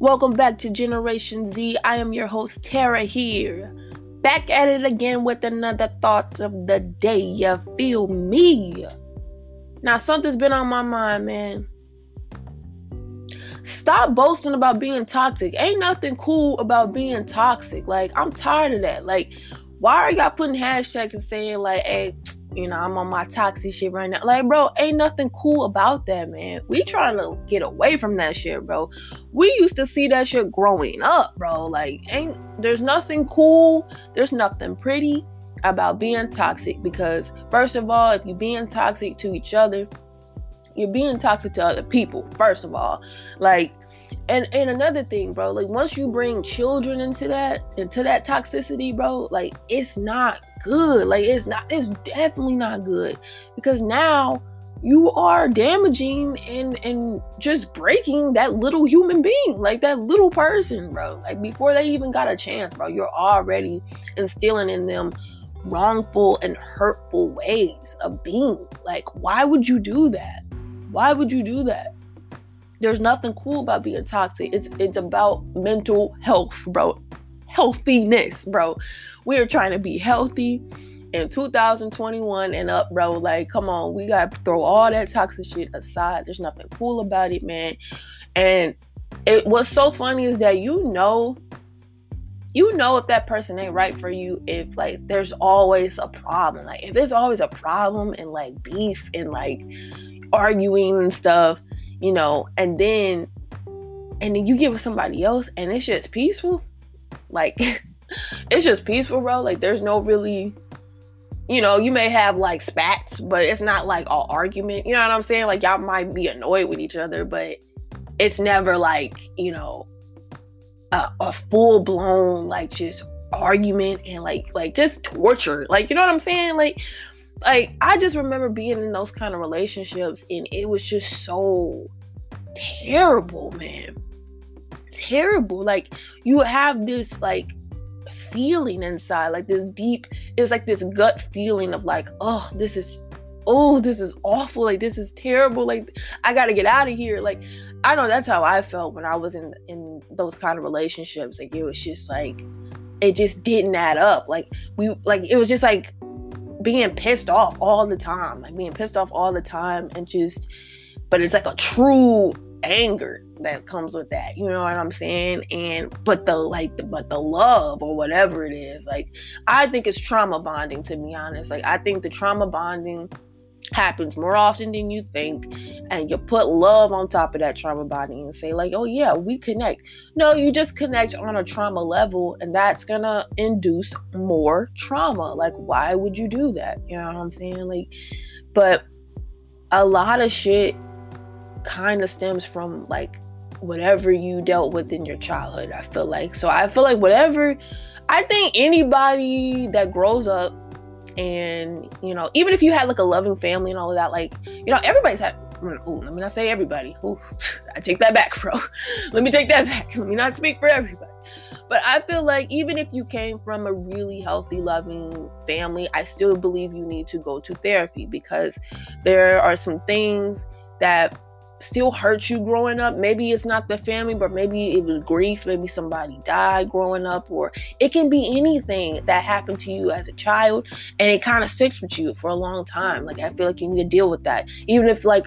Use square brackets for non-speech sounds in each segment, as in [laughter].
Welcome back to Generation Z. I am your host, Tara, here. Back at it again with another thought of the day. You feel me? Now, something's been on my mind, man. Stop boasting about being toxic. Ain't nothing cool about being toxic. Like, I'm tired of that. Like, why are y'all putting hashtags and saying, like, hey, you know, I'm on my toxic shit right now. Like, bro, ain't nothing cool about that, man. We trying to get away from that shit, bro. We used to see that shit growing up, bro. Like, ain't there's nothing cool, there's nothing pretty about being toxic because first of all, if you're being toxic to each other, you're being toxic to other people, first of all. Like, and and another thing, bro, like once you bring children into that, into that toxicity, bro, like it's not good. Like it's not, it's definitely not good. Because now you are damaging and and just breaking that little human being, like that little person, bro. Like before they even got a chance, bro, you're already instilling in them wrongful and hurtful ways of being. Like, why would you do that? Why would you do that? There's nothing cool about being toxic. It's it's about mental health, bro. Healthiness, bro. We are trying to be healthy in 2021 and up, bro. Like, come on, we gotta throw all that toxic shit aside. There's nothing cool about it, man. And it what's so funny is that you know you know if that person ain't right for you if like there's always a problem like if there's always a problem and like beef and like arguing and stuff you know, and then and then you get with somebody else and it's just peaceful. Like [laughs] it's just peaceful, bro. Like there's no really you know, you may have like spats, but it's not like all argument. You know what I'm saying? Like y'all might be annoyed with each other, but it's never like, you know, a, a full blown like just argument and like like just torture. Like, you know what I'm saying? Like like I just remember being in those kind of relationships and it was just so terrible, man. Terrible. Like you have this like feeling inside, like this deep, it's like this gut feeling of like, oh, this is oh, this is awful. Like this is terrible. Like I got to get out of here. Like I know that's how I felt when I was in in those kind of relationships. Like it was just like it just didn't add up. Like we like it was just like being pissed off all the time, like being pissed off all the time, and just, but it's like a true anger that comes with that. You know what I'm saying? And but the like, the, but the love or whatever it is, like I think it's trauma bonding. To be honest, like I think the trauma bonding happens more often than you think and you put love on top of that trauma body and say like oh yeah we connect. No you just connect on a trauma level and that's gonna induce more trauma. Like why would you do that? You know what i'm saying? Like but a lot of shit kind of stems from like whatever you dealt with in your childhood i feel like. So i feel like whatever i think anybody that grows up and you know even if you had like a loving family and all of that like you know everybody's had ooh, let me not say everybody. Ooh, [laughs] i take that back bro. [laughs] Let me take that back. Let me not speak for everybody. But i feel like even if you came from a really healthy loving family i still believe you need to go to therapy because there are some things that still hurt you growing up. Maybe it's not the family, but maybe it was grief. Maybe somebody died growing up, or it can be anything that happened to you as a child and it kind of sticks with you for a long time. Like, I feel like you need to deal with that. Even if, like,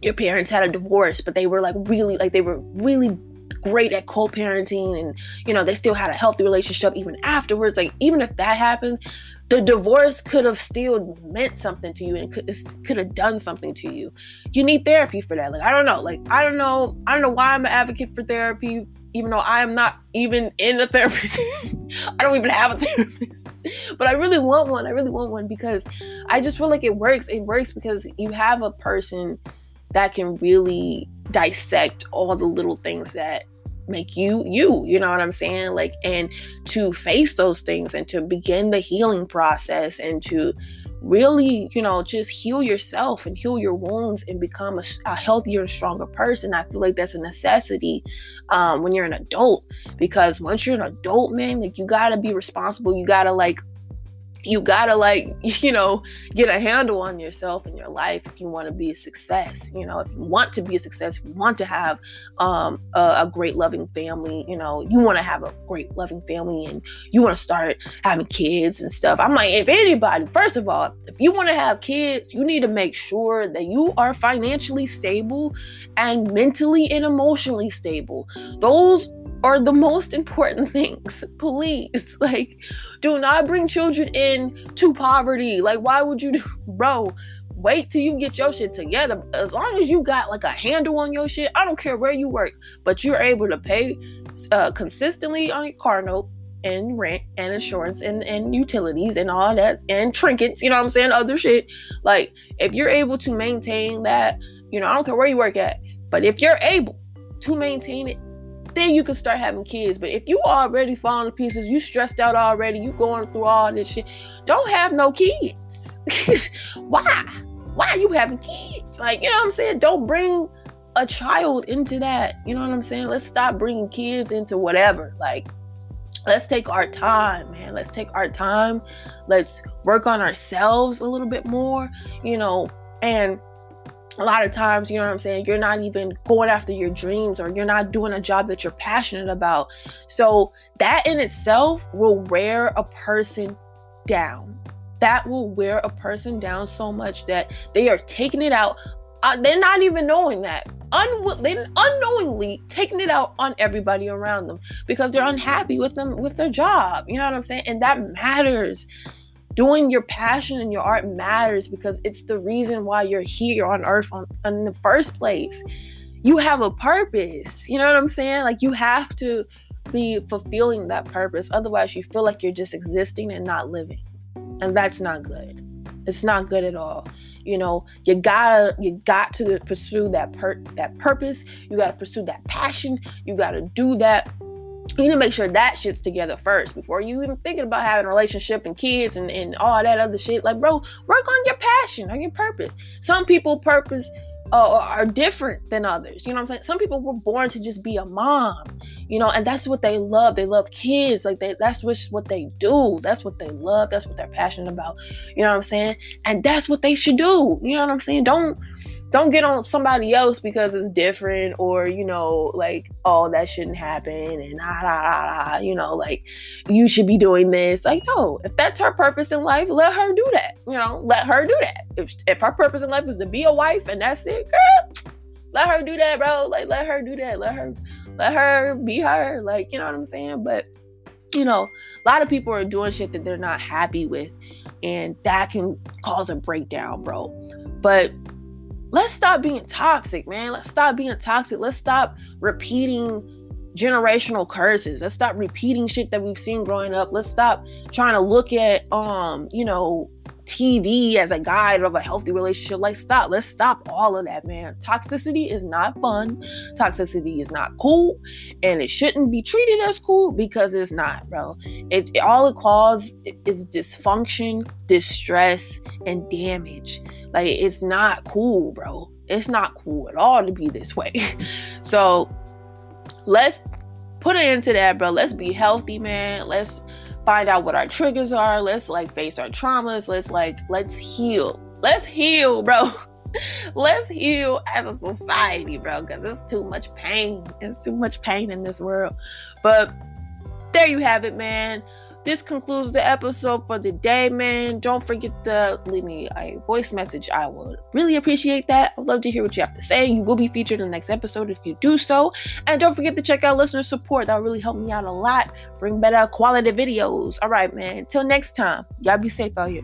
your parents had a divorce, but they were like really, like, they were really great at co-parenting and you know they still had a healthy relationship even afterwards like even if that happened the divorce could have still meant something to you and could could have done something to you. You need therapy for that. Like I don't know. Like I don't know. I don't know why I'm an advocate for therapy, even though I am not even in a therapist. [laughs] I don't even have a therapist. [laughs] But I really want one. I really want one because I just feel like it works. It works because you have a person that can really dissect all the little things that make you you you know what i'm saying? Like and to face those things and to begin the healing process and to really you know just heal yourself and heal your wounds and become a, a healthier and stronger person i feel like that's a necessity um, when you're an adult. Because once you're an adult man like you gotta be responsible. You gotta like you gotta like [laughs] you know get a handle on yourself and your life if you want to be a success you know if you want to be a success if you want to have um, a, a, great loving family you know you want to have a great loving family and you want to start having kids and stuff. I'm like if anybody first of all if you want to have kids you need to make sure that you are financially stable and mentally and emotionally stable. Those are the most important things. Please, [laughs] like, do not bring children in to poverty. Like, why would you, do, [laughs] bro? Wait till you get your shit together. As long as you got like a handle on your shit, I don't care where you work, but you're able to pay uh, consistently on your car note and rent and insurance and, and utilities and all that and trinkets, you know what I'm saying? Other shit. Like, if you're able to maintain that, you know, I don't care where you work at, but if you're able to maintain it then you can start having kids. But if you already falling to pieces, you stressed out already, you going through all this shit, don't have no kids. [laughs] Why? Why are you having kids? Like, you know what I'm saying? Don't bring a child into that. You know what I'm saying? Let's stop bringing kids into whatever. Like, let's take our time, man. Let's take our time. Let's work on ourselves a little bit more, you know, and a lot of times, you know what I'm saying, you're not even going after your dreams or you're not doing a job that you're passionate about. So, that in itself will wear a person down. That will wear a person down so much that they are taking it out. Uh, they're not even knowing that. Un- they unknowingly taking it out on everybody around them because they're unhappy with them with their job. You know what I'm saying? And that matters doing your passion and your art matters because it's the reason why you're here on earth on, in the first place. You have a purpose you know what i'm saying? Like you have to be fulfilling that purpose otherwise you feel like you're just existing and not living and that's not good. It's not good at all you know? You gotta you got to pursue that per that purpose you gotta pursue that passion you gotta do that you need to make sure that shit's together first before you even thinking about having a relationship and kids and, and all that other shit. Like, bro, work on your passion, on your purpose. Some people purpose uh, are different than others. You know what I'm saying? Some people were born to just be a mom, you know, and that's what they love. They love kids. Like they, that's what, what they do. That's what they love. That's what they're passionate about. You know what I'm saying? And that's what they should do. You know what I'm saying? Don't don't get on somebody else because it's different or you know like oh that shouldn't happen and ah, ah, ah, you know like you should be doing this. Like no if that's her purpose in life let her do that you know let her do that. If, if her purpose in life is to be a wife and that's it girl let her do that bro. Like let her do that. Let her let her be her like you know what i'm saying? But you know a lot of people are doing shit that they're not happy with and that can cause a breakdown bro. But let's stop being toxic, man. Let's stop being toxic. Let's stop repeating generational curses. Let's stop repeating shit that we've seen growing up. Let's stop trying to look at um, you know, TV as a guide of a healthy relationship. Like stop. Let's stop all of that, man. Toxicity is not fun. Toxicity is not cool, and it shouldn't be treated as cool because it's not, bro. It, it all it causes is dysfunction, distress, and damage. Like it's not cool, bro. It's not cool at all to be this way. [laughs] so let's put an end to that, bro. Let's be healthy, man. Let's find out what our triggers are. Let's like face our traumas. Let's like let's heal. Let's heal, bro. [laughs] let's heal as a society, bro, because it's too much pain. It's too much pain in this world. But there you have it, man this concludes the episode for the day, man. Don't forget to leave me a voice message. I would really appreciate that. I'd love to hear what you have to say. You will be featured in the next episode if you do so. And don't forget to check out listener support. That will really help me out a lot. Bring better quality videos. All right, man. Until next time, y'all be safe out here.